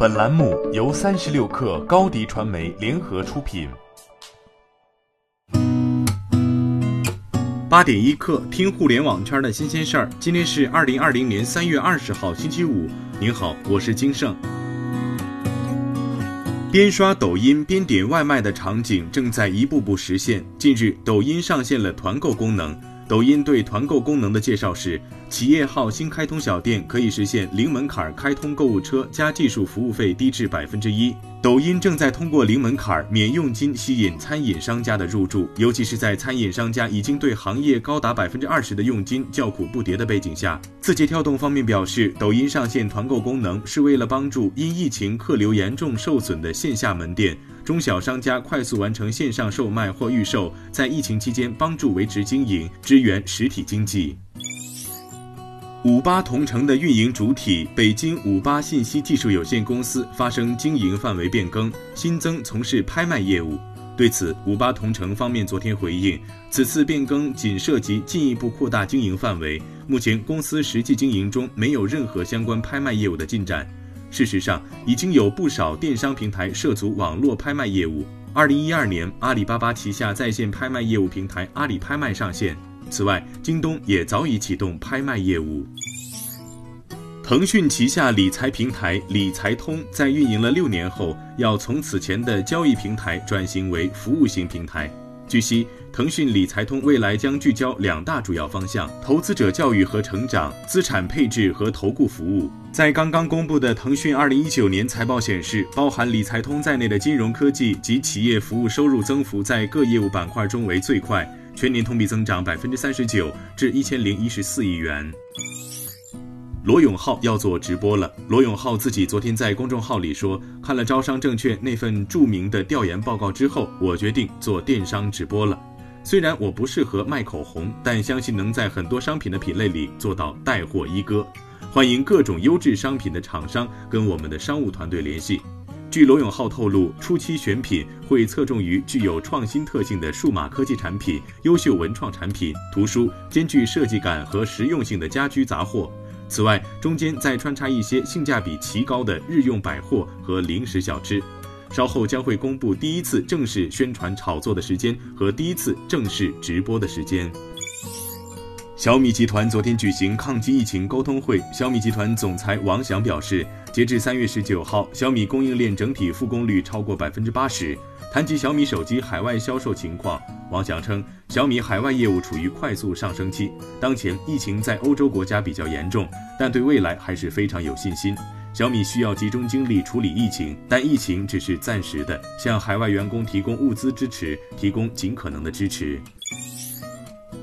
本栏目由三十六氪高低传媒联合出品。八点一刻，听互联网圈的新鲜事儿。今天是二零二零年三月二十号，星期五。您好，我是金盛。边刷抖音边点外卖的场景正在一步步实现。近日，抖音上线了团购功能。抖音对团购功能的介绍是：企业号新开通小店可以实现零门槛开通购物车加技术服务费低至百分之一。抖音正在通过零门槛免佣金吸引餐饮商家的入驻，尤其是在餐饮商家已经对行业高达百分之二十的佣金叫苦不迭的背景下。字节跳动方面表示，抖音上线团购功能是为了帮助因疫情客流严重受损的线下门店、中小商家快速完成线上售卖或预售，在疫情期间帮助维持经营，支援实体经济。五八同城的运营主体北京五八信息技术有限公司发生经营范围变更，新增从事拍卖业务。对此，五八同城方面昨天回应，此次变更仅涉及进一步扩大经营范围，目前公司实际经营中没有任何相关拍卖业务的进展。事实上，已经有不少电商平台涉足网络拍卖业务。二零一二年，阿里巴巴旗下在线拍卖业务平台阿里拍卖上线。此外，京东也早已启动拍卖业务。腾讯旗下理财平台理财通在运营了六年后，要从此前的交易平台转型为服务型平台。据悉，腾讯理财通未来将聚焦两大主要方向：投资者教育和成长、资产配置和投顾服务。在刚刚公布的腾讯二零一九年财报显示，包含理财通在内的金融科技及企业服务收入增幅在各业务板块中为最快。全年同比增长百分之三十九，至一千零一十四亿元。罗永浩要做直播了。罗永浩自己昨天在公众号里说，看了招商证券那份著名的调研报告之后，我决定做电商直播了。虽然我不适合卖口红，但相信能在很多商品的品类里做到带货一哥。欢迎各种优质商品的厂商跟我们的商务团队联系。据罗永浩透露，初期选品会侧重于具有创新特性的数码科技产品、优秀文创产品、图书兼具设计感和实用性的家居杂货。此外，中间再穿插一些性价比奇高的日用百货和零食小吃。稍后将会公布第一次正式宣传炒作的时间和第一次正式直播的时间。小米集团昨天举行抗击疫情沟通会，小米集团总裁王翔表示，截至三月十九号，小米供应链整体复工率超过百分之八十。谈及小米手机海外销售情况，王翔称，小米海外业务处于快速上升期，当前疫情在欧洲国家比较严重，但对未来还是非常有信心。小米需要集中精力处理疫情，但疫情只是暂时的，向海外员工提供物资支持，提供尽可能的支持。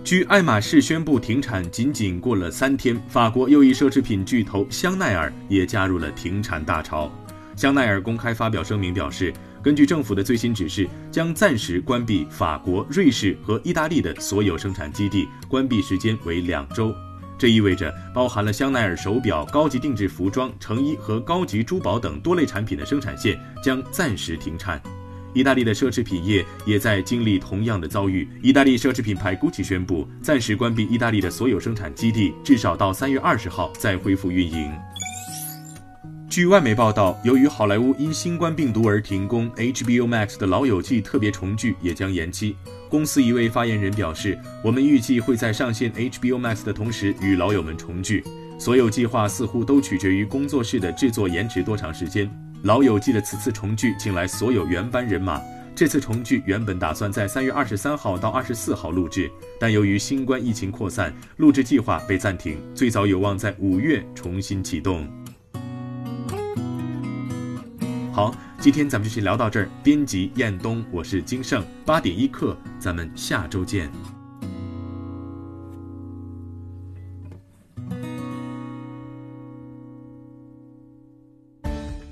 距爱马仕宣布停产仅仅过了三天，法国又一奢侈品巨头香奈儿也加入了停产大潮。香奈儿公开发表声明表示，根据政府的最新指示，将暂时关闭法国、瑞士和意大利的所有生产基地，关闭时间为两周。这意味着包含了香奈儿手表、高级定制服装、成衣和高级珠宝等多类产品的生产线将暂时停产。意大利的奢侈品业也在经历同样的遭遇。意大利奢侈品牌 GUCCI 宣布暂时关闭意大利的所有生产基地，至少到三月二十号再恢复运营。据外媒报道，由于好莱坞因新冠病毒而停工，HBO Max 的《老友记》特别重聚也将延期。公司一位发言人表示：“我们预计会在上线 HBO Max 的同时与老友们重聚，所有计划似乎都取决于工作室的制作延迟多长时间。”老友记的此次重聚，请来所有原班人马。这次重聚原本打算在三月二十三号到二十四号录制，但由于新冠疫情扩散，录制计划被暂停，最早有望在五月重新启动。好，今天咱们就先聊到这儿。编辑：彦东，我是金盛，八点一刻，咱们下周见。